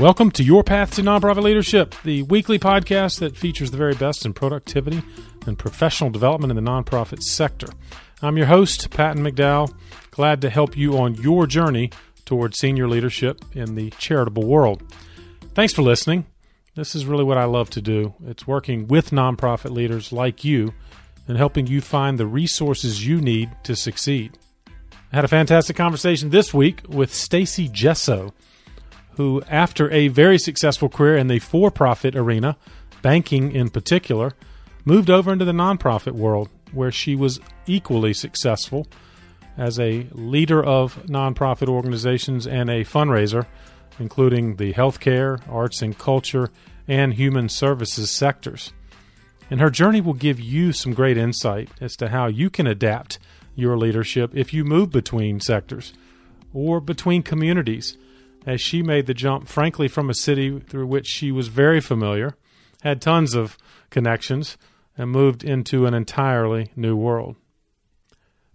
Welcome to Your Path to Nonprofit Leadership, the weekly podcast that features the very best in productivity and professional development in the nonprofit sector. I'm your host, Patton McDowell, glad to help you on your journey toward senior leadership in the charitable world. Thanks for listening. This is really what I love to do. It's working with nonprofit leaders like you and helping you find the resources you need to succeed. I had a fantastic conversation this week with Stacy Gesso who, after a very successful career in the for profit arena, banking in particular, moved over into the nonprofit world, where she was equally successful as a leader of nonprofit organizations and a fundraiser, including the healthcare, arts and culture, and human services sectors. And her journey will give you some great insight as to how you can adapt your leadership if you move between sectors or between communities as she made the jump, frankly, from a city through which she was very familiar, had tons of connections, and moved into an entirely new world.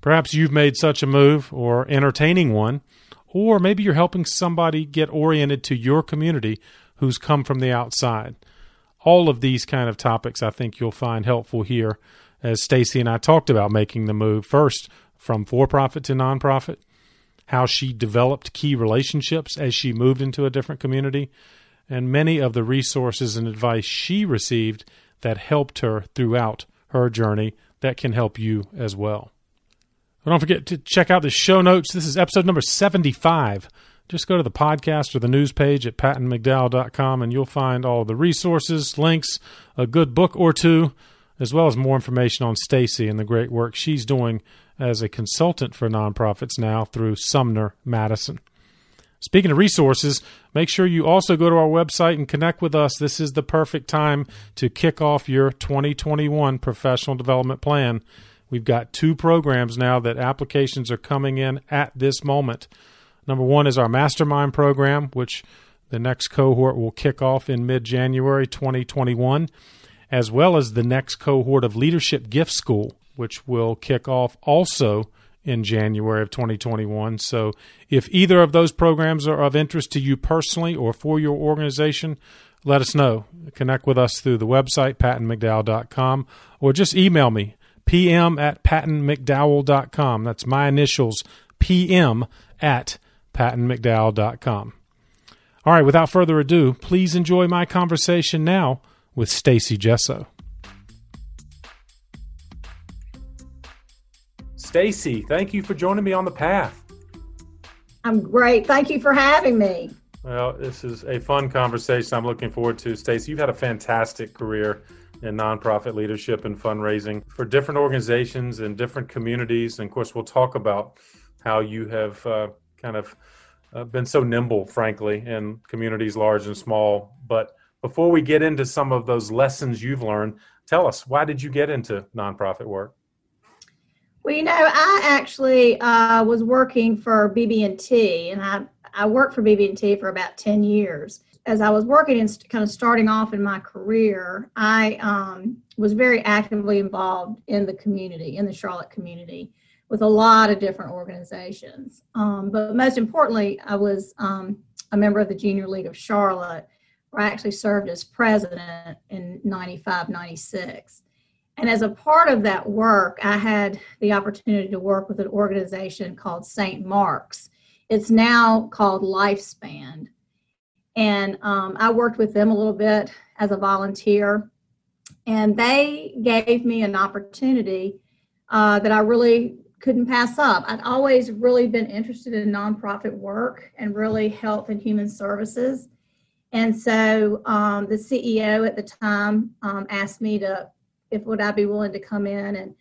Perhaps you've made such a move or entertaining one, or maybe you're helping somebody get oriented to your community who's come from the outside. All of these kind of topics I think you'll find helpful here as Stacy and I talked about making the move first from for profit to nonprofit how she developed key relationships as she moved into a different community, and many of the resources and advice she received that helped her throughout her journey that can help you as well. But don't forget to check out the show notes. This is episode number 75. Just go to the podcast or the news page at pattonmcdowell.com and you'll find all the resources, links, a good book or two, as well as more information on Stacy and the great work she's doing as a consultant for nonprofits now through Sumner Madison. Speaking of resources, make sure you also go to our website and connect with us. This is the perfect time to kick off your 2021 professional development plan. We've got two programs now that applications are coming in at this moment. Number one is our mastermind program, which the next cohort will kick off in mid January 2021, as well as the next cohort of Leadership Gift School which will kick off also in January of 2021. So, if either of those programs are of interest to you personally or for your organization, let us know. Connect with us through the website, pattonmcdowell.com, or just email me, pm at pattonmcdowell.com. That's my initials, pm at pattonmcdowell.com. All right, without further ado, please enjoy my conversation now with Stacy Gesso. Stacy, thank you for joining me on the path. I'm great. Thank you for having me. Well, this is a fun conversation I'm looking forward to. Stacy, you've had a fantastic career in nonprofit leadership and fundraising for different organizations and different communities. And of course, we'll talk about how you have uh, kind of uh, been so nimble, frankly, in communities large and small. But before we get into some of those lessons you've learned, tell us why did you get into nonprofit work? Well, you know, I actually uh, was working for BB&T, and I I worked for BB&T for about ten years. As I was working and kind of starting off in my career, I um, was very actively involved in the community, in the Charlotte community, with a lot of different organizations. Um, but most importantly, I was um, a member of the Junior League of Charlotte, where I actually served as president in 95, 96. And as a part of that work, I had the opportunity to work with an organization called St. Mark's. It's now called Lifespan. And um, I worked with them a little bit as a volunteer. And they gave me an opportunity uh, that I really couldn't pass up. I'd always really been interested in nonprofit work and really health and human services. And so um, the CEO at the time um, asked me to if would I be willing to come in and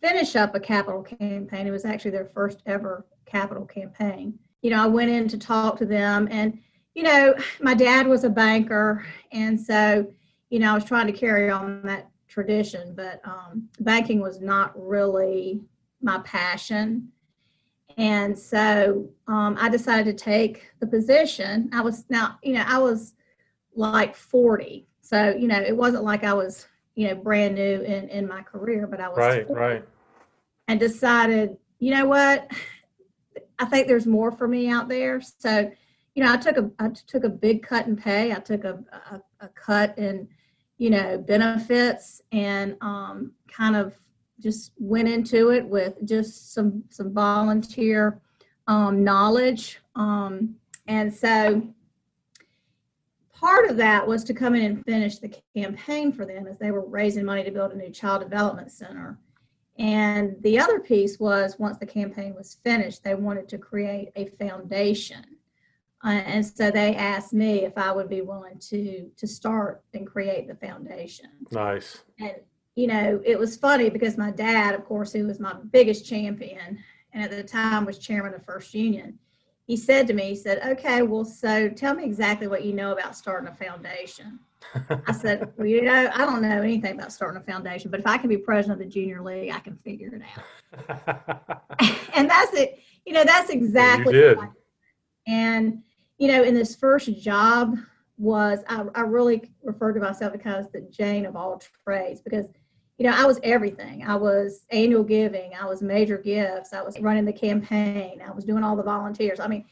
finish up a capital campaign. It was actually their first ever capital campaign. You know, I went in to talk to them and you know, my dad was a banker and so, you know, I was trying to carry on that tradition, but um, banking was not really my passion. And so um, I decided to take the position. I was now, you know, I was like 40. So, you know, it wasn't like I was you know brand new in in my career but i was right right. and decided you know what? I think there's more for me out there. So you know, I took a I took a big cut in pay. I took a a, a cut in, you know, benefits, and um, kind of just went into it with just some some volunteer um, knowledge, um, and so part of that was to come in and finish the campaign for them as they were raising money to build a new child development center. And the other piece was once the campaign was finished, they wanted to create a foundation. Uh, and so they asked me if I would be willing to to start and create the foundation. Nice. And you know, it was funny because my dad, of course, who was my biggest champion, and at the time was chairman of First Union, he said to me, he said, "Okay, well, so tell me exactly what you know about starting a foundation." I said, "Well, you know, I don't know anything about starting a foundation, but if I can be president of the junior league, I can figure it out." and that's it. You know, that's exactly. You did. And you know, in this first job was I, I really refer to myself because the Jane of all trades because you know, I was everything. I was annual giving, I was major gifts, I was running the campaign, I was doing all the volunteers. I mean,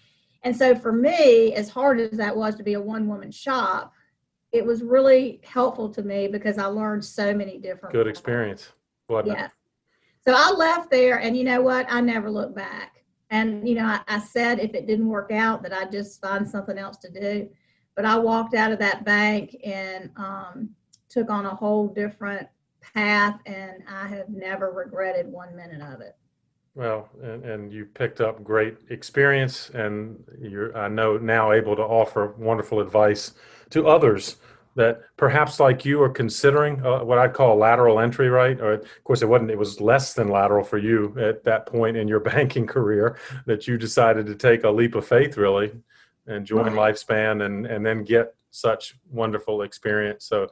and so for me, as hard as that was to be a one woman shop, it was really helpful to me because I learned so many different. Good experience. Yeah. So I left there, and you know what? I never looked back. And you know, I, I said if it didn't work out, that I'd just find something else to do. But I walked out of that bank and um, took on a whole different path, and I have never regretted one minute of it. Well, and, and you picked up great experience, and you're, I know, now able to offer wonderful advice to others that perhaps like you are considering uh, what I'd call lateral entry, right? Or of course it wasn't, it was less than lateral for you at that point in your banking career that you decided to take a leap of faith really and join right. Lifespan and, and then get such wonderful experience. So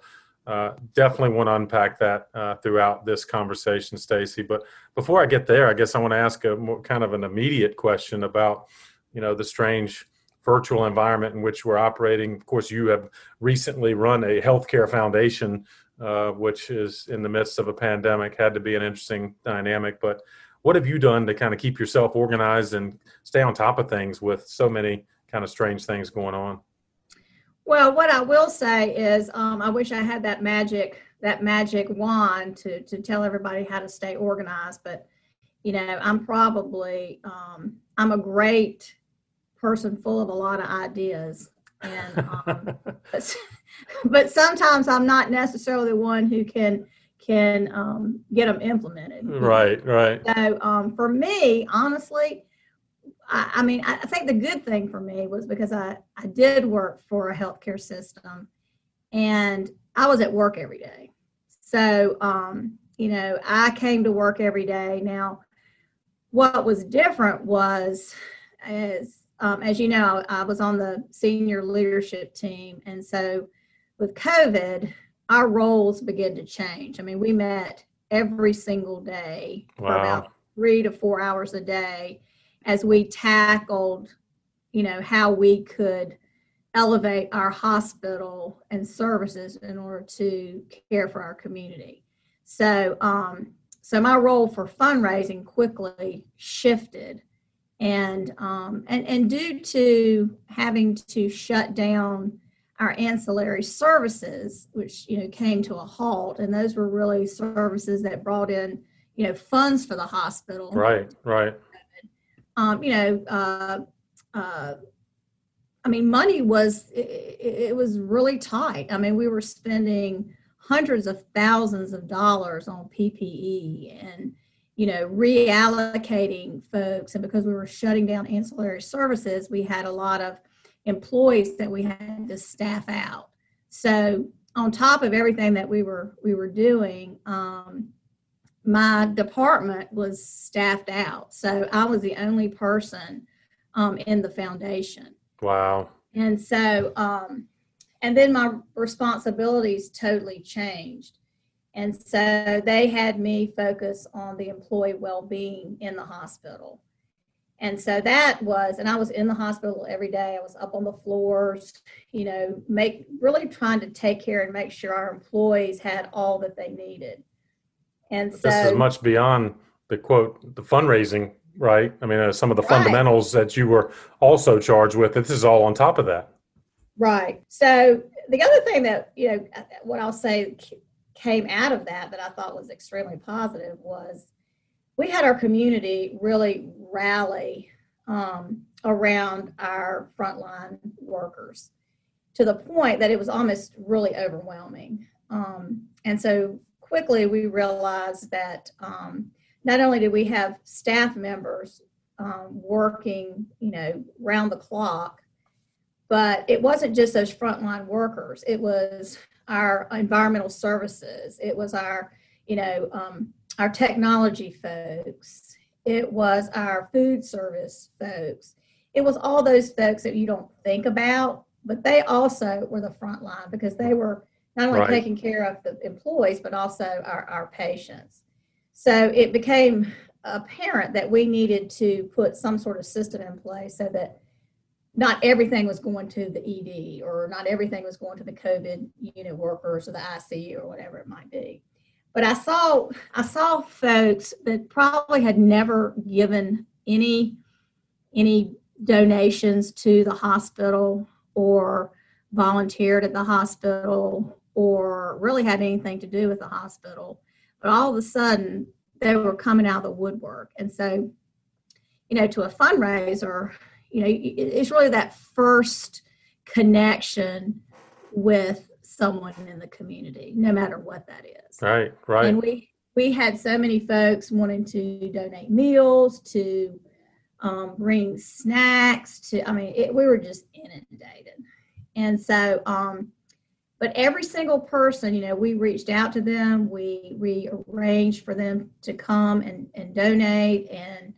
uh, definitely want to unpack that uh, throughout this conversation, Stacy. But before I get there, I guess I want to ask a more kind of an immediate question about, you know, the strange virtual environment in which we're operating. Of course, you have recently run a healthcare foundation, uh, which is in the midst of a pandemic. Had to be an interesting dynamic. But what have you done to kind of keep yourself organized and stay on top of things with so many kind of strange things going on? Well, what I will say is, um, I wish I had that magic that magic wand to to tell everybody how to stay organized. But you know, I'm probably um, I'm a great person, full of a lot of ideas, and um, but, but, sometimes I'm not necessarily the one who can can um, get them implemented. Right, right. So um, for me, honestly, I, I mean, I, I think the good thing for me was because I, I did work for a healthcare system and I was at work every day. So, um, you know, I came to work every day. Now, what was different was, as um, as you know, I was on the senior leadership team, and so with COVID, our roles began to change. I mean, we met every single day wow. for about three to four hours a day, as we tackled, you know, how we could elevate our hospital and services in order to care for our community. So, um, so my role for fundraising quickly shifted, and um, and and due to having to shut down our ancillary services, which you know came to a halt, and those were really services that brought in you know funds for the hospital. Right, right um, you know, uh, uh, I mean, money was it, it, was really tight. I mean, we were spending hundreds of thousands of dollars on PPE and you know reallocating folks, and because we were shutting down ancillary services, we had a lot of employees that we had to staff out. So on top of everything that we were we were doing, um, my department was staffed out. So I was the only person um, in the foundation. Wow. And so, um, and then my responsibilities totally changed. And so they had me focus on the employee well being in the hospital. And so that was, and I was in the hospital every day. I was up on the floors, you know, make really trying to take care and make sure our employees had all that they needed. And so this is much beyond the quote the fundraising right? I mean, uh, some of the right. fundamentals that you were also charged with. This is all on top of that. Right. So the other thing that you know, what I'll say came out of that that I thought was extremely positive was we had our community really rally um, around our frontline workers to the point that it was almost really overwhelming. Um, and so quickly we realized that um, not only did we have staff members um, working, you know, round the clock, but it wasn't just those frontline workers. It was our environmental services. It was our, you know, um, our technology folks. It was our food service folks. It was all those folks that you don't think about, but they also were the front line because they were not only right. taking care of the employees, but also our, our patients. So it became apparent that we needed to put some sort of system in place so that not everything was going to the ED or not everything was going to the COVID unit workers or the ICU or whatever it might be. But I saw I saw folks that probably had never given any any donations to the hospital or volunteered at the hospital or really had anything to do with the hospital. But all of a sudden they were coming out of the woodwork. And so, you know, to a fundraiser, you know it's really that first connection with someone in the community no matter what that is right right and we we had so many folks wanting to donate meals to um, bring snacks to i mean it, we were just inundated and so um, but every single person you know we reached out to them we we arranged for them to come and, and donate and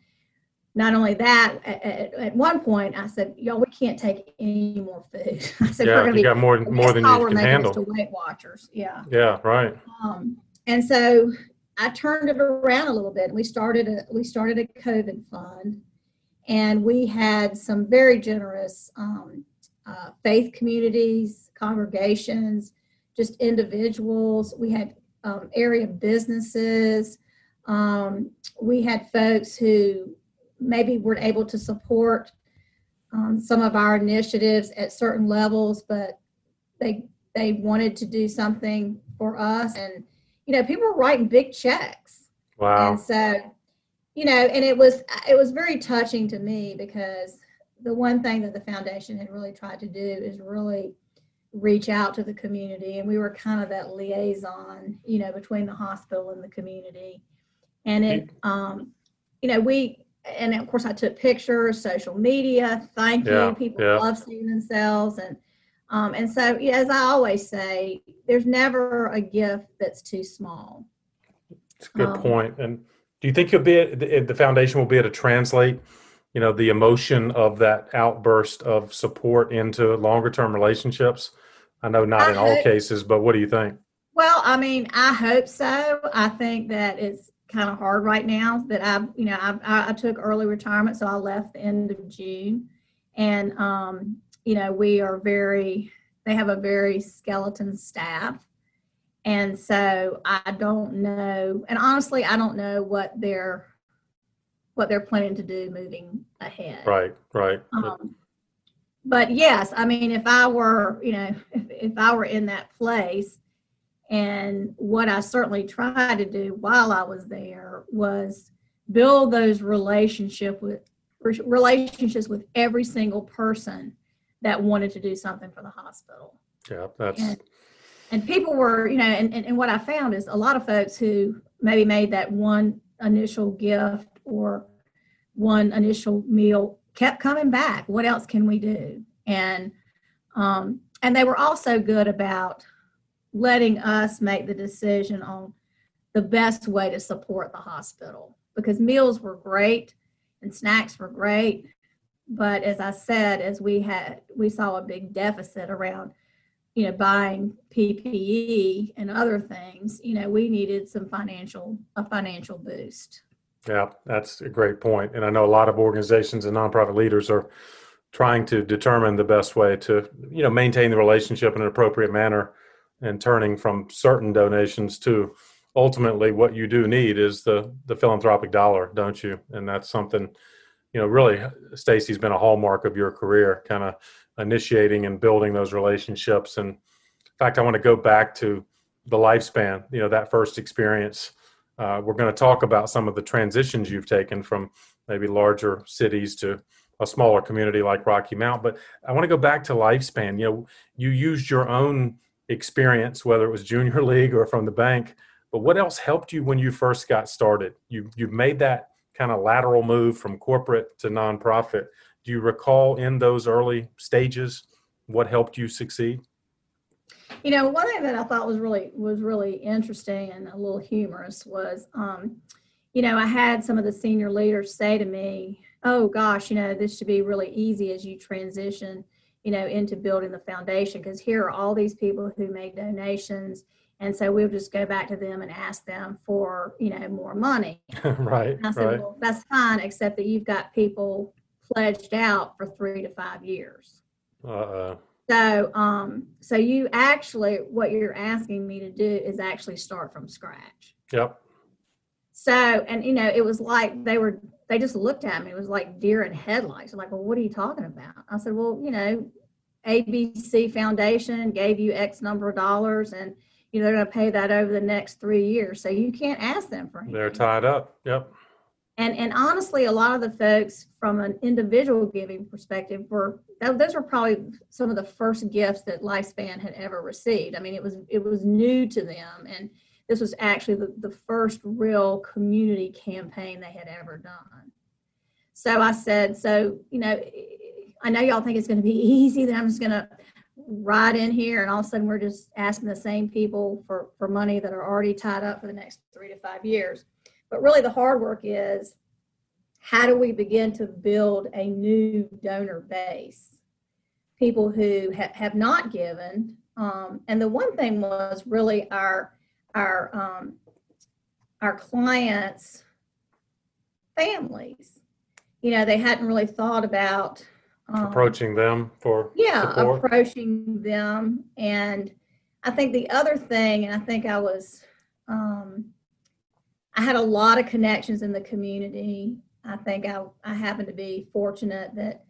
not only that, at, at, one point I said, "Y'all, we can't take any more food." I said, yeah, "We're going to be got more more than you can handle." To Weight Watchers, yeah. Yeah, right. Um, and so I turned it around a little bit. and We started a we started a COVID fund, and we had some very generous um, uh, faith communities, congregations, just individuals. We had um, area businesses. Um, we had folks who maybe weren't able to support um, some of our initiatives at certain levels, but they they wanted to do something for us, and you know, people were writing big checks. Wow! And so, you know, and it was it was very touching to me because the one thing that the foundation had really tried to do is really reach out to the community, and we were kind of that liaison, you know, between the hospital and the community, and it, um, you know, we and of course I took pictures, social media. Thank yeah, you. People yeah. love seeing themselves, and um, and so yeah, as I always say, there's never a gift that's too small. It's a good um, point. And do you think you'll be the, the foundation will be able to translate, you know, the emotion of that outburst of support into longer term relationships? I know not I in hope, all cases, but what do you think? Well, I mean, I hope so. I think that it's kind of hard right now that I, you know, I, I took early retirement, so I left the end of June, and um, you know, we are very, they have a very skeleton staff, and so I don't know, and honestly, I don't know what they're, what they're planning to do moving ahead. Right, right. Um, but yes, I mean, if I were, you know, if, if I were in that place and what I certainly tried to do while I was there was build those relationship with relationships with every single person that wanted to do something for the hospital. Yeah, that's and, and people were, you know, and, and, and what I found is a lot of folks who maybe made that one initial gift or one initial meal kept coming back. What else can we do? And um, and they were also good about letting us make the decision on the best way to support the hospital because meals were great and snacks were great but as i said as we had we saw a big deficit around you know buying ppe and other things you know we needed some financial a financial boost yeah that's a great point and i know a lot of organizations and nonprofit leaders are trying to determine the best way to you know maintain the relationship in an appropriate manner and turning from certain donations to ultimately what you do need is the the philanthropic dollar, don't you? And that's something, you know, really Stacy's been a hallmark of your career, kind of initiating and building those relationships. And in fact, I want to go back to the lifespan, you know, that first experience. Uh, we're going to talk about some of the transitions you've taken from maybe larger cities to a smaller community like Rocky Mount. But I want to go back to lifespan. You know, you used your own experience, whether it was junior league or from the bank. But what else helped you when you first got started? You you made that kind of lateral move from corporate to nonprofit. Do you recall in those early stages what helped you succeed? You know, one thing that I thought was really was really interesting and a little humorous was, um, you know, I had some of the senior leaders say to me, "Oh gosh, you know, this should be really easy as you transition." you know, into building the foundation because here are all these people who made donations. And so we'll just go back to them and ask them for, you know, more money. right. And I said, right. well, that's fine, except that you've got people pledged out for three to five years. Uh uh, So, um, so you actually, what you're asking me to do is actually start from scratch. yep. So, and you know, it was like they were, they just looked at me. It was like deer in headlights. They're like, well, what are you talking about? I said, well, you know, ABC Foundation gave you X number of dollars and, you know, they're going to pay that over the next three years. So you can't ask them for anything. They're tied up. Yep. And, and honestly, a lot of the folks from an individual giving perspective were those were probably some of the first gifts that Lifespan had ever received. I mean, it was it was new to them, and this was actually the, the first real community campaign they had ever done. So I said, so you know, I know y'all think it's going to be easy that I'm just going to ride in here, and all of a sudden we're just asking the same people for for money that are already tied up for the next three to five years. But really, the hard work is how do we begin to build a new donor base? People who ha- have not given. Um, and the one thing was really our our um, our clients' families. You know, they hadn't really thought about um, Approaching them for yeah support. approaching them and i think the other thing and i think i was um, i had a lot of connections in the community i think i, I happened to be fortunate that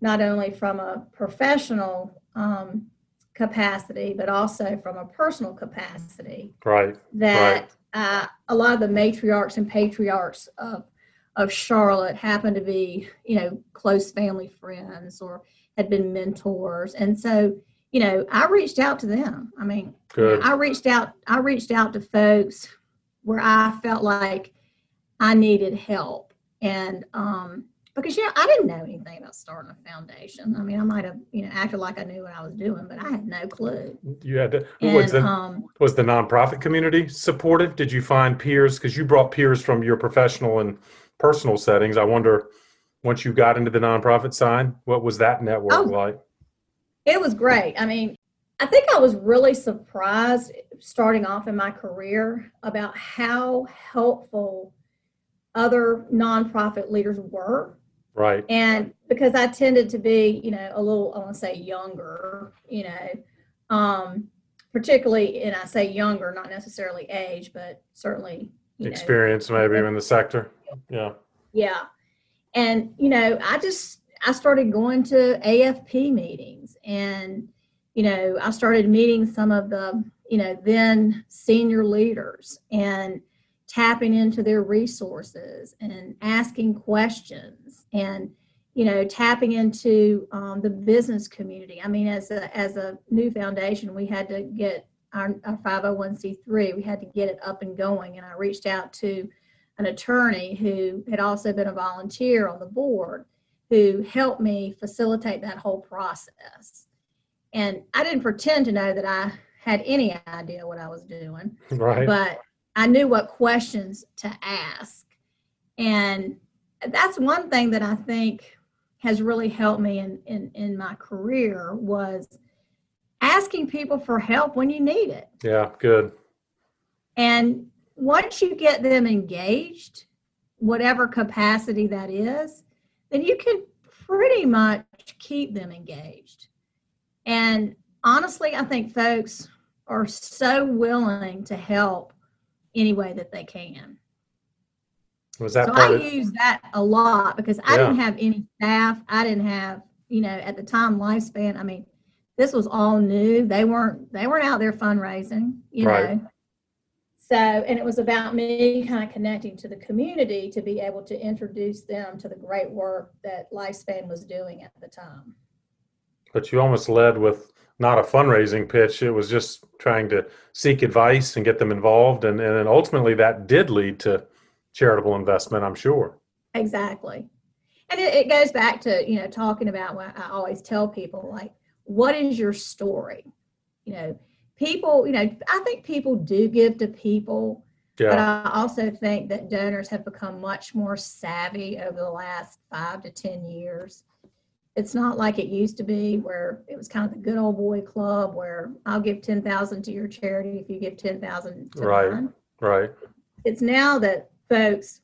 not only from a professional um, capacity but also from a personal capacity right. that uh, a lot of the matriarchs and patriarchs of of Charlotte happened to be, you know, close family friends or had been mentors, and so you know, I reached out to them. I mean, Good. I reached out. I reached out to folks where I felt like I needed help, and um, because you know I didn't know anything about starting a foundation. I mean, I might have you know acted like I knew what I was doing, but I had no clue. You had to. was And the um, was the nonprofit community supportive? Did you find peers? Because you brought peers from your professional and personal settings. I wonder, once you got into the nonprofit side, what was that network Oh. like? It was great. I mean, I think I was really surprised starting off in my career about how helpful other nonprofit leaders were. Right. And because I tended to be, you know, a little, I want to say younger, you know, um, particularly, and I say younger, not necessarily age, but certainly, you know, Experience maybe in the sector. Yeah. yeah. And, you know, I just, I started going to AFP meetings and, you know, I started meeting some of the, you know, then senior leaders and tapping into their resources and asking questions and, you know, tapping into um, the business community. I mean, as a, as a new foundation, we had to get our, our 501c3, we had to get it up and going. And I reached out to an attorney who had also been a volunteer on the board who helped me facilitate that whole process. And I didn't pretend to know that I had any idea what I was doing, Right. but I knew what questions to ask. And that's one thing that I think has really helped me in, in, in my career was asking people for help when you need it. yeah. Good. And once you get them engaged, whatever capacity that is, then you can pretty much keep them engaged. And honestly, I think folks are so willing to help any way that they can. Was that so part I of, use that a lot because I Yeah. didn't have any staff. I didn't have, you know, at the time lifespan. I mean, this was all new. They weren't they weren't out there fundraising, you Right. know. So, and it was about me kind of connecting to the community to be able to introduce them to the great work that Lifespan was doing at the time. But you almost led with not a fundraising pitch. It was just trying to seek advice and get them involved. And, and then ultimately that did lead to charitable investment, I'm sure. Exactly. And it, it goes back to, you know, talking about what I always tell people like, what is your story? You know, people, you know, I think people do give to people, but I also think that donors have become much more savvy over the last five to 10 years. It's not like it used to be where it was kind of the good old boy club where I'll give 10,000 to your charity if you give 10,000 to Right. mine Right. it's now that folks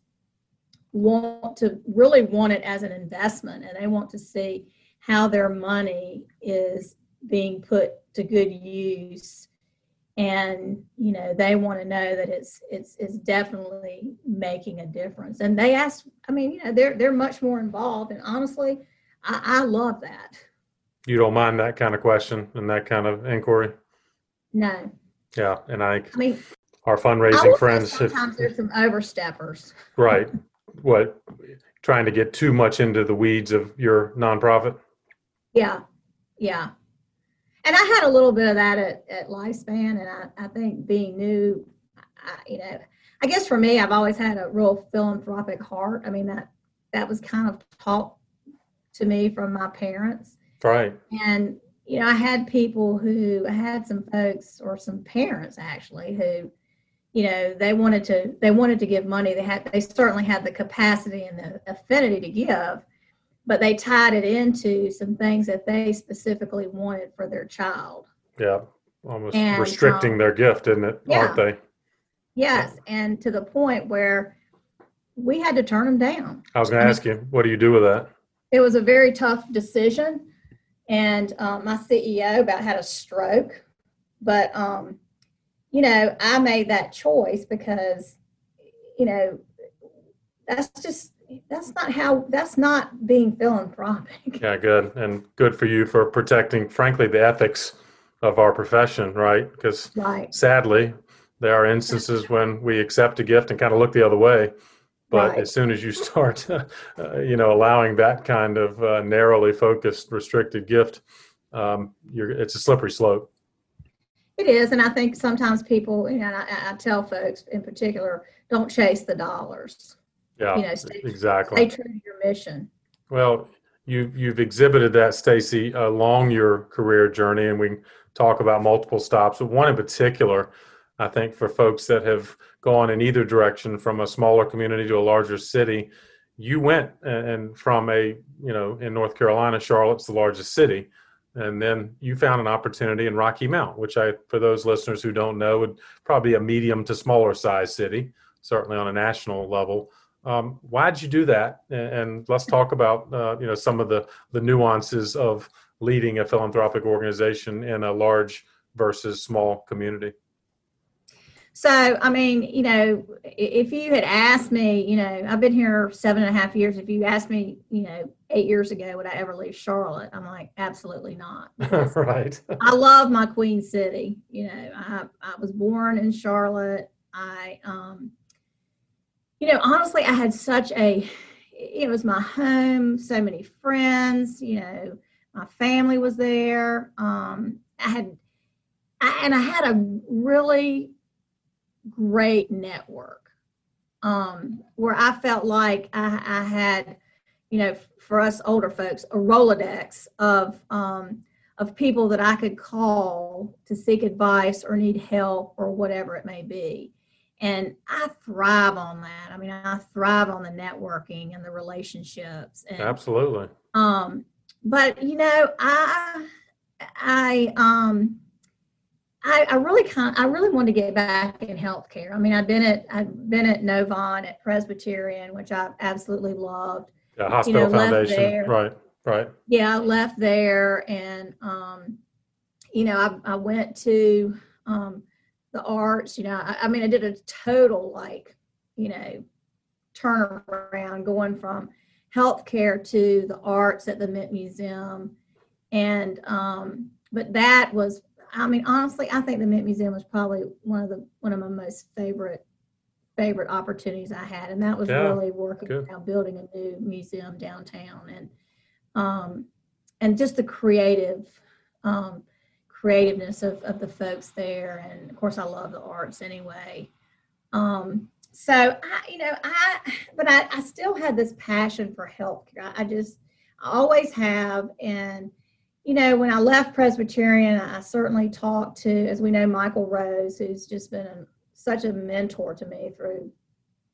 want to really want it as an investment and they want to see how their money is being put to good use and you know they want to know that it's it's it's definitely making a difference and they ask i mean you know they're they're much more involved and honestly i, I love that You don't mind that kind of question and that kind of inquiry. no Yeah. And I, i mean our fundraising friends, if, sometimes there's some oversteppers right. What, trying to get too much into the weeds of your nonprofit? Yeah, yeah. And I had a little bit of that at, at Lifespan, and I, I think being new, I, you know, I guess for me, I've always had a real philanthropic heart. I mean, that that was kind of taught to me from my parents. Right. And, you know, I had people who, I had some folks or some parents actually who, you know, they wanted to, they wanted to give money. They had, they certainly had the capacity and the affinity to give, but they tied it into some things that they specifically wanted for their child. Yeah. Almost And, restricting um, their gift, isn't it? Aren't they? Yes. And to the point where we had to turn them down. I was going to ask you, what do you do with that? It was a very tough decision and um, my ceo about had a stroke but um, you know i made that choice because you know that's just that's not how that's not being philanthropic Yeah, good. And good for you for protecting, frankly, the ethics of our profession, right? Because right sadly, there are instances when we accept a gift and kind of look the other way. But Right. as soon as you start, uh, you know, allowing that kind of uh, narrowly focused, restricted gift, um, you're, it's a slippery slope. it is and i think sometimes people you know and I, I tell folks in particular don't chase the dollars Yeah, You know, stay- exactly. stay true to your mission Well, you you've exhibited that, Stacy, along your career journey, and we talk about multiple stops. But one in particular, I think, for folks that have gone in either direction, from a smaller community to a larger city, you went and from a you know in North Carolina, Charlotte's the largest city, and then you found an opportunity in Rocky Mount, which I, for those listeners who don't know, would probably a medium to smaller size city, certainly on a national level. Um, why'd you do that? And, and let's talk about uh, you know some of the the nuances of leading a philanthropic organization in a large versus small community. So, I mean, you know, if you had asked me, you know, I've been here seven and a half years. If you asked me, you know, eight years ago, would I ever leave Charlotte? I'm like, absolutely not. right. I love my Queen City. You know, I, I was born in Charlotte. I, um, you know, honestly, I had such a, it was my home, so many friends, you know, my family was there. Um, I had, I, and I had a really great network um, where I felt like I, I had, you know, for us older folks, a Rolodex of, um, of people that I could call to seek advice or need help or whatever it may be. And I thrive on that. I mean, I thrive on the networking and the relationships. And, Absolutely. um, but you know, I, I, um, I, I really kind I really wanted to get back in healthcare. I mean, I've been at I've been at Novant at Presbyterian, which I absolutely loved. Yeah, hospital left foundation. there. Right. Right. Yeah, I left there, and um, you know, I, I went to um, the arts. You know, I, I mean, I did a total like, you know, turnaround going from healthcare to the arts at the Mint Museum. And, um, but that was, I mean, honestly, I think the Mint Museum was probably one of the, one of my most favorite, favorite opportunities I had. And that was Yeah, really working good. on building a new museum downtown and, um, and just the creative, um, creativeness of, of the folks there. And of course, I love the arts anyway. Um, so I, you know, I, but I, I still had this passion for healthcare. I, I just, I always have. And, you know, when I left Presbyterian, I certainly talked to, as we know, Michael Rose, who's just been a, such a mentor to me through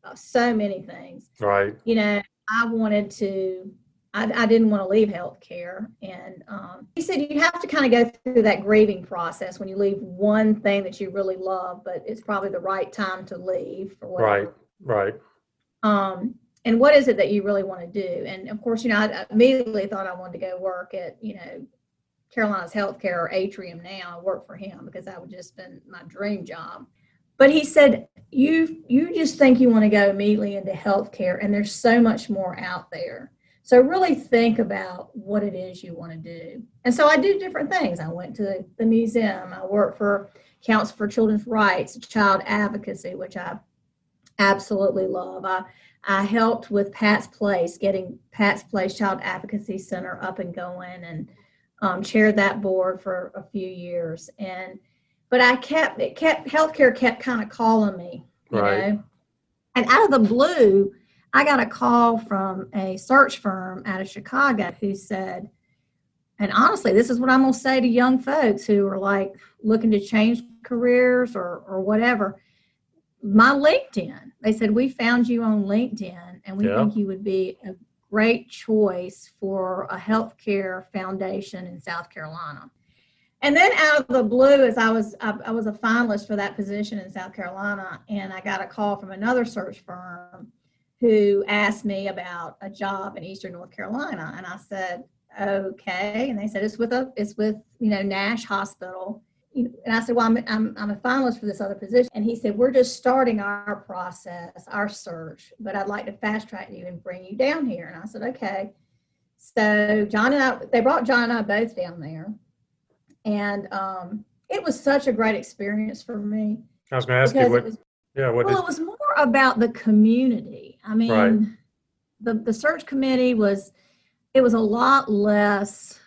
uh, so many things. Right. You know, I wanted to, I, I didn't want to leave healthcare. And um, he said you have to kind of go through that grieving process when you leave one thing that you really love, but it's probably the right time to leave for. Right. Right. Um, and what is it that you really want to do? And of course, you know, I I immediately thought I wanted to go work at, you know, Carolinas Healthcare or Atrium now. I work for him because that would just been my dream job. But he said, you you just think you want to go immediately into healthcare, and there's so much more out there. So really think about what it is you want to do. And so I do different things. I went to the, the museum. I worked for Council for Children's Rights, child advocacy, which I absolutely love. I I helped with Pat's Place, getting Pat's Place Child Advocacy Center up and going, and um, chaired that board for a few years. And but I kept it kept healthcare kept kind of calling me, you Right. know. And out of the blue, I got a call from a search firm out of Chicago who said, and honestly, this is what I'm gonna say to young folks who are like looking to change careers or or whatever. My LinkedIn, they said, we found you on LinkedIn and we Yeah. think you would be a great choice for a healthcare foundation in South Carolina. And then out of the blue, as I was, I, I was a finalist for that position in South Carolina, and I got a call from another search firm who asked me about a job in Eastern North Carolina, and I said, "Okay." And they said, "It's with a, it's with you know Nash Hospital." You know, And I said, "Well, I'm, I'm, I'm a finalist for this other position." And he said, "We're just starting our process, our search, but I'd like to fast track you and bring you down here." And I said, "Okay." So John and I, they brought John and I both down there, and um, it was such a great experience for me I was going to ask you what. was yeah. What well, did? it was more about the community. I mean, Right. the the search committee was it was a lot less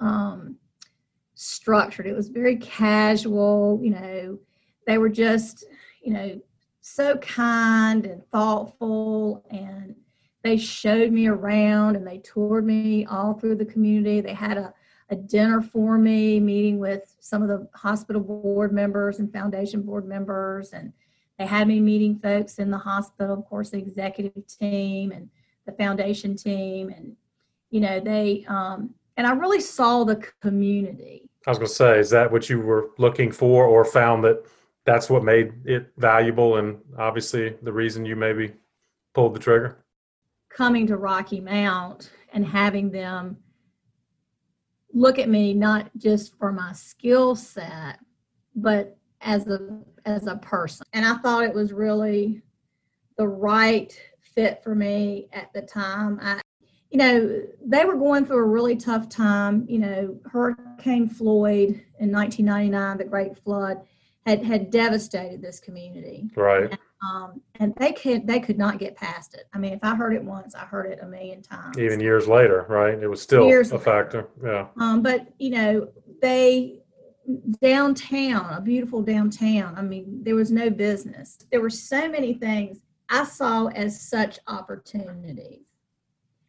um, structured. It was very casual. You know, they were just you know so kind and thoughtful, and they showed me around and they toured me all through the community. They had a a dinner for me, meeting with some of the hospital board members and foundation board members, and they had me meeting folks in the hospital, of course, the executive team and the foundation team, and you know they um, and I really saw the community. I was going to say, is that what you were looking for, or found that that's what made it valuable, and obviously the reason you maybe pulled the trigger? coming to Rocky Mount and having them look at me not just for my skill set, but as a as a person. And I thought it was really the right fit for me at the time. I you know, they were going through a really tough time. You know, Hurricane Floyd in 1999, the Great Flood, had had devastated this community Right. um, and they could they could not get past it. I mean, if I heard it once, I heard it a million times. Even years later, right? It was still Years a later. factor. Yeah. Um, but you know, they downtown, a beautiful downtown. I mean, there was no business. There were so many things I saw as such opportunities.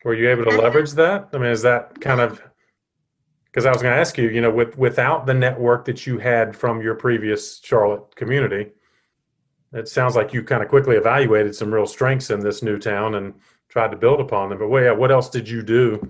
Were you able to leverage that? I mean, is that kind of because I was going to ask you, you know, with without the network that you had from your previous Charlotte community, it sounds like you kind of quickly evaluated some real strengths in this new town and tried to build upon them. But well, yeah, what else did you do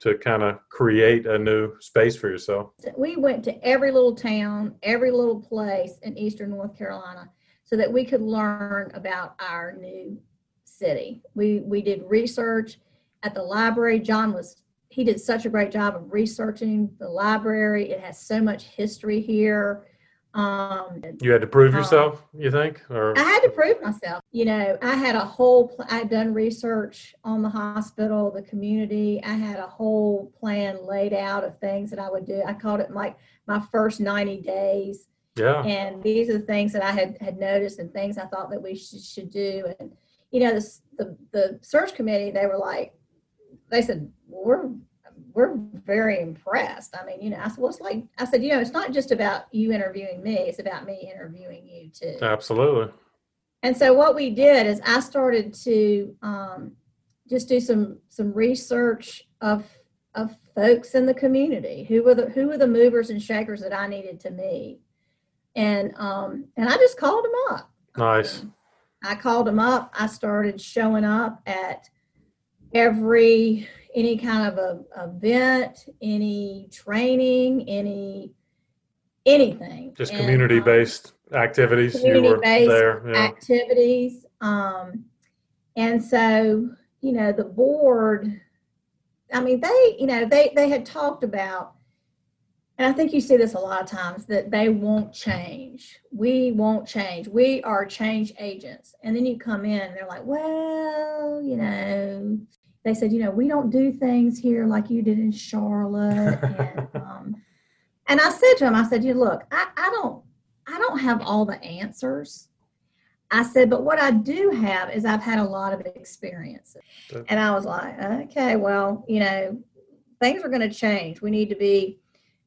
to kind of create a new space for yourself? We went to every little town, every little place in eastern North Carolina so that we could learn about our new city. We we did research at the library. John was he did such a great job of researching the library. It has so much history here. Um, you had to prove yourself, um, you think? Or I had to prove myself. You know, I had a whole. I had done research on the hospital, the community. I had a whole plan laid out of things that I would do. I called it like my first ninety days. Yeah. And these are the things that I had had noticed and things I thought that we should, should do. And you know, the the, the search committee, they were like, they said, we're we're very impressed. I mean, you know, I said, well, it's like, I said, you know, it's not just about you interviewing me, it's about me interviewing you too. Absolutely. And so what we did is I started to um, just do some some research of of folks in the community who were the who were the movers and shakers that I needed to meet, and um, and I just called them up. Nice. I called them up. I started showing up at every any kind of a event, any training, any anything. Just community based um, activities. Community based yeah. activities. Um, and so, you know, the board, I mean, they, you know, they they had talked about, and I think you see this a lot of times, that they won't change. We won't change. We are change agents. And then you come in and they're like, well, you know, they said, you know, we don't do things here like you did in Charlotte. and, um, and I said to him, I said, you look, I, I don't, I don't have all the answers. I said, but what I do have is I've had a lot of experiences. And I was like, okay, well, you know, things are going to change. We need to be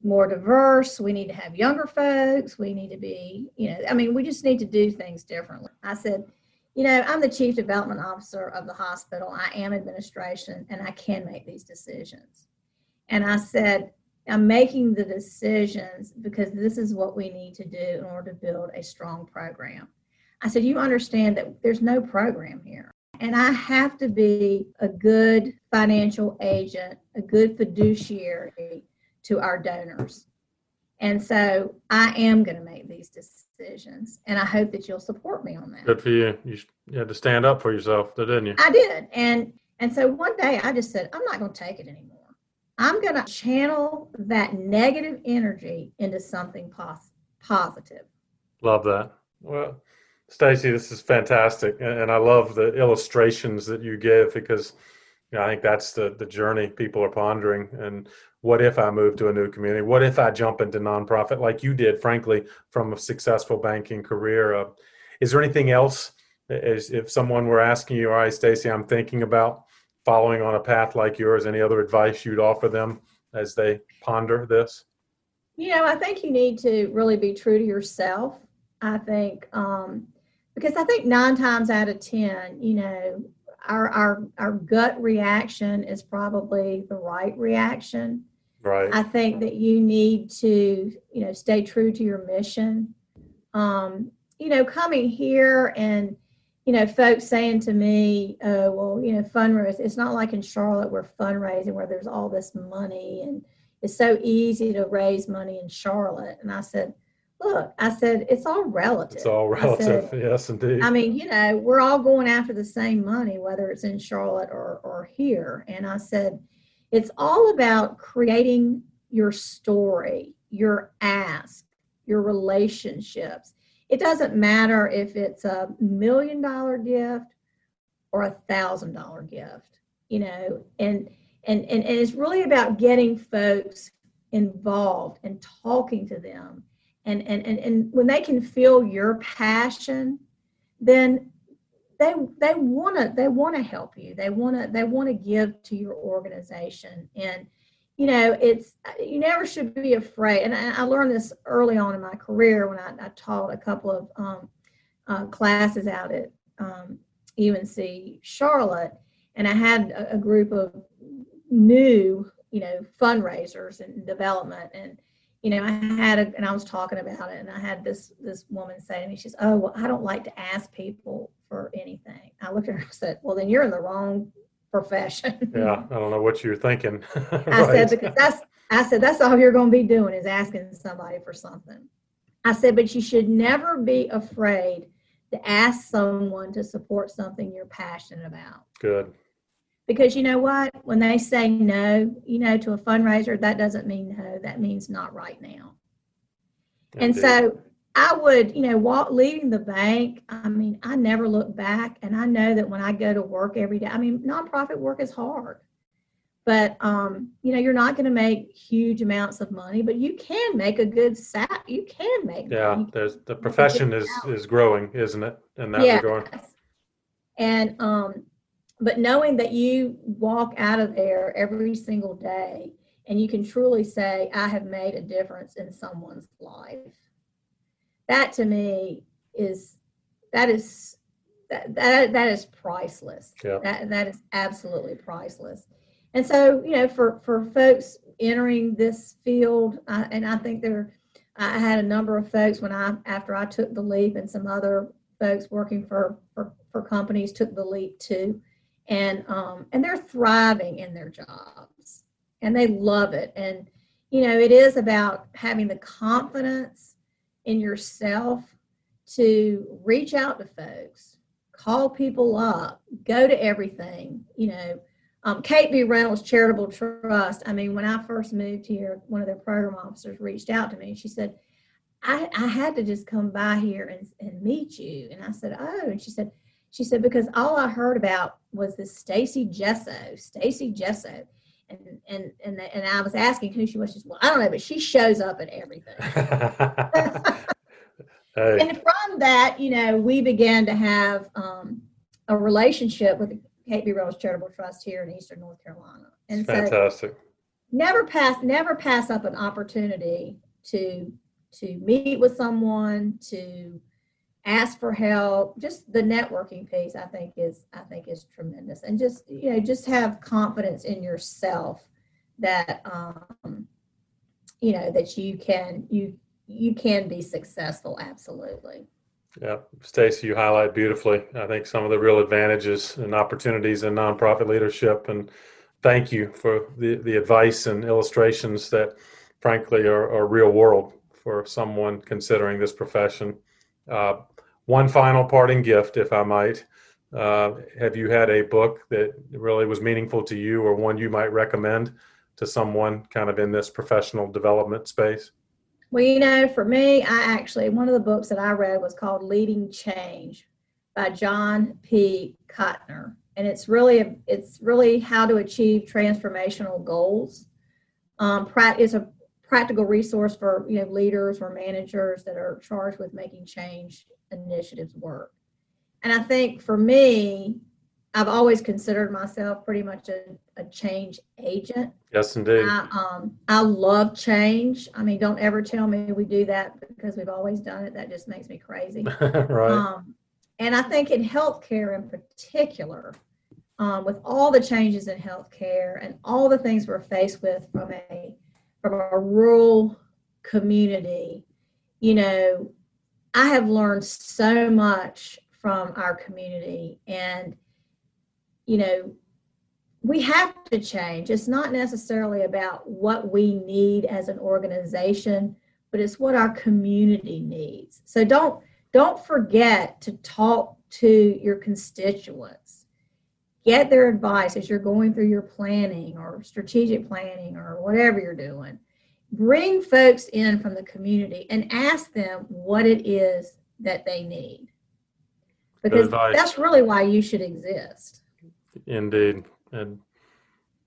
more diverse. We need to have younger folks. We need to be, you know, I mean, we just need to do things differently. I said, you know, I'm the chief development officer of the hospital. I am administration and I can make these decisions. And I said, I'm making the decisions because this is what we need to do in order to build a strong program. I said, You understand that there's no program here. And I have to be a good financial agent, a good fiduciary to our donors. And so I am going to make these decisions. And I hope that you'll support me on that. Good for you. You, had to stand up for yourself, didn't you? I did. And and so one day I just said, I'm not going to take it anymore. I'm going to channel that negative energy into something pos- positive. Love that. Well, Stacy, this is fantastic, and I love the illustrations that you give because you know, I think that's the the journey people are pondering. And what if I move to a new community? What if I jump into nonprofit like you did, frankly, from a successful banking career? Uh, is there anything else? As if someone were asking you, all right, Stacy, I'm thinking about following on a path like yours, any other advice you'd offer them as they ponder this? You know, I think you need to really be true to yourself. I think, um, because I think nine times out of 10, you know, our, our, our gut reaction is probably the right reaction Right. I think that you need to, you know, stay true to your mission. Um, you know, coming here and, you know, folks saying to me, oh, well, you know, fundraise, it's not like in Charlotte where fundraising where there's all this money and it's so easy to raise money in Charlotte. And I said, look, I said, it's all relative. It's all relative. Said, yes, indeed. I mean, you know, we're all going after the same money, whether it's in Charlotte or, or here. And I said, it's all about creating your story, your ask, your relationships. It doesn't matter if it's a million dollar gift or a thousand dollar gift, you know, and, and, and, and it's really about getting folks involved and talking to them. And, and, and, and when they can feel your passion, then they they want to they want to help you. They want to they want to give to your organization. And you know it's you never should be afraid. And i, I learned this early on in my career when i, I taught a couple of um, uh, classes out at um, unc charlotte. And i had a, a group of new you know fundraisers and development. And you know, I had a, and I was talking about it, and I had this this woman say to me, she says, "Oh, well, I don't like to ask people for anything." I looked at her and said, "Well, then you're in the wrong profession." Yeah, I don't know what you're thinking. right. I said because that's I said that's all you're going to be doing is asking somebody for something. I said, but you should never be afraid to ask someone to support something you're passionate about. Good because you know what when they say no you know to a fundraiser that doesn't mean no that means not right now Indeed. and so I would, you know, walk leaving the bank. I mean, I never look back, and I know that when I go to work every day, I mean, nonprofit work is hard, but um, you know, you're not going to make huge amounts of money, but you can make a good sat. You can make. Yeah, there's the profession is is growing, isn't it? In that yeah. regard. And um, but knowing that you walk out of there every single day and you can truly say, I have made a difference in someone's life. That to me is that is that that, that is priceless. Yeah. That that is absolutely priceless. And so, you know, for for folks entering this field, uh, and I think there, I had a number of folks when I after I took the leap, and some other folks working for for, for companies took the leap too, and um, and they're thriving in their jobs and they love it. And, you know, it is about having the confidence in yourself to reach out to folks, call people up, go to everything. You know, um, Kate B. Reynolds Charitable Trust. I mean, when I first moved here, one of their program officers reached out to me. She said, I, I had to just come by here and, and meet you. And I said, Oh, and she said, she said, because all I heard about was this Stacy Gesso, Stacy Gesso and and and and I was asking who she was. She said, "Well, I don't know, but she shows up at everything." hey. And from that, you know, we began to have um, a relationship with the Kate B. Reynolds Charitable Trust here in Eastern North Carolina. And fantastic. So never pass never pass up an opportunity to to meet with someone to ask for help. Just the networking piece i think is i think is tremendous. And just you know just have confidence in yourself that um you know that you can you you can be successful absolutely. Yeah stacy you highlight beautifully i think some of the real advantages and opportunities in nonprofit leadership. And thank you for the the advice and illustrations that frankly are, are real world for someone considering this profession. Uh, one final parting gift, if I might. Uh, have you had a book that really was meaningful to you or one you might recommend to someone kind of in this professional development space? Well, you know, for me, I actually, one of the books that I read was called Leading Change by John P. Kotter. And it's really, it's really how to achieve transformational goals. Um, it's a practical resource for, you know, leaders or managers that are charged with making change initiatives work. And I think for me, I've always considered myself pretty much a, a change agent. Yes, indeed. I, um, I love change. I mean, don't ever tell me we do that because we've always done it. That just makes me crazy. right. Um, and I think in healthcare in particular, um, with all the changes in healthcare and all the things we're faced with from a from a rural community, you know, I have learned so much from our community. And, you know, we have to change. It's not necessarily about what we need as an organization, but it's what our community needs. So don't don't forget to talk to your constituents. Get their advice as you're going through your planning or strategic planning or whatever you're doing. Bring folks in from the community and ask them what it is that they need. Because that's really why you should exist. Indeed. And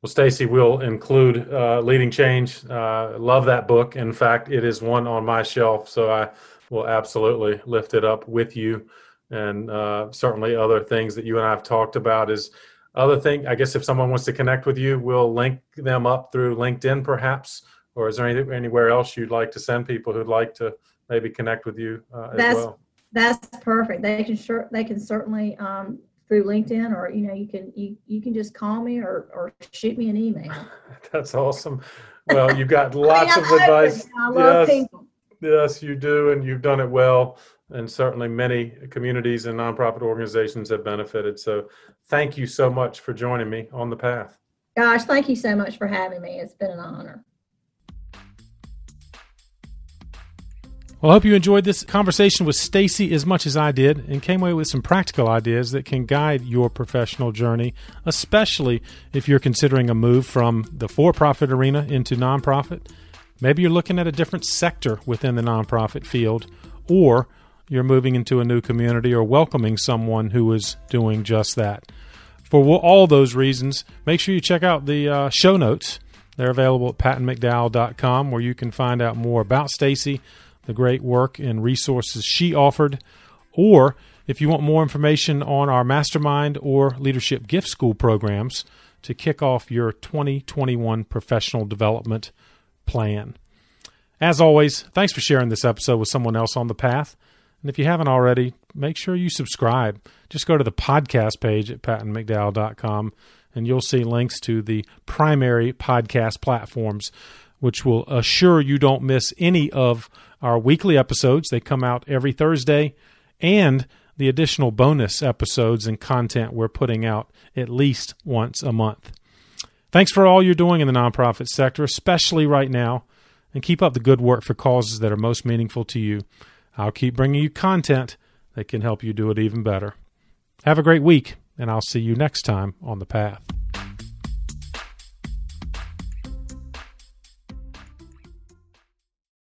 well stacy we'll include uh, leading change. Uh, love that book. In fact it is one on my shelf so i will absolutely lift it up with you and uh, certainly other things that you and i have talked about is other thing i guess if someone wants to connect with you we'll link them up through linkedin perhaps or is there any, anywhere else you'd like to send people who'd like to maybe connect with you uh, that's, well? That's perfect. They can sure they can certainly um, through LinkedIn or you know you can you you can just call me or or shoot me an email. that's awesome. Well, you've got lots I mean, of advice. I love yes, people. Yes, you do, and you've done it well. And certainly, many communities and nonprofit organizations have benefited. So, thank you so much for joining me on the path. Gosh, thank you so much for having me. It's been an honor. Well, I hope you enjoyed this conversation with Stacy as much as I did and came away with some practical ideas that can guide your professional journey, especially if you're considering a move from the for profit arena into nonprofit. Maybe you're looking at a different sector within the nonprofit field, or you're moving into a new community or welcoming someone who is doing just that. For all those reasons, make sure you check out the uh, show notes. They're available at pattonmcdowell.com where you can find out more about Stacy, the great work and resources she offered, or if you want more information on our mastermind or leadership gift school programs to kick off your 2021 professional development plan. As always, thanks for sharing this episode with someone else on the path. And if you haven't already, make sure you subscribe. Just go to the podcast page at pattonmcdowell.com and you'll see links to the primary podcast platforms, which will assure you don't miss any of our weekly episodes. They come out every Thursday, and the additional bonus episodes and content we're putting out at least once a month. Thanks for all you're doing in the nonprofit sector, especially right now, and keep up the good work for causes that are most meaningful to you. I'll keep bringing you content that can help you do it even better. Have a great week, and I'll see you next time on the path.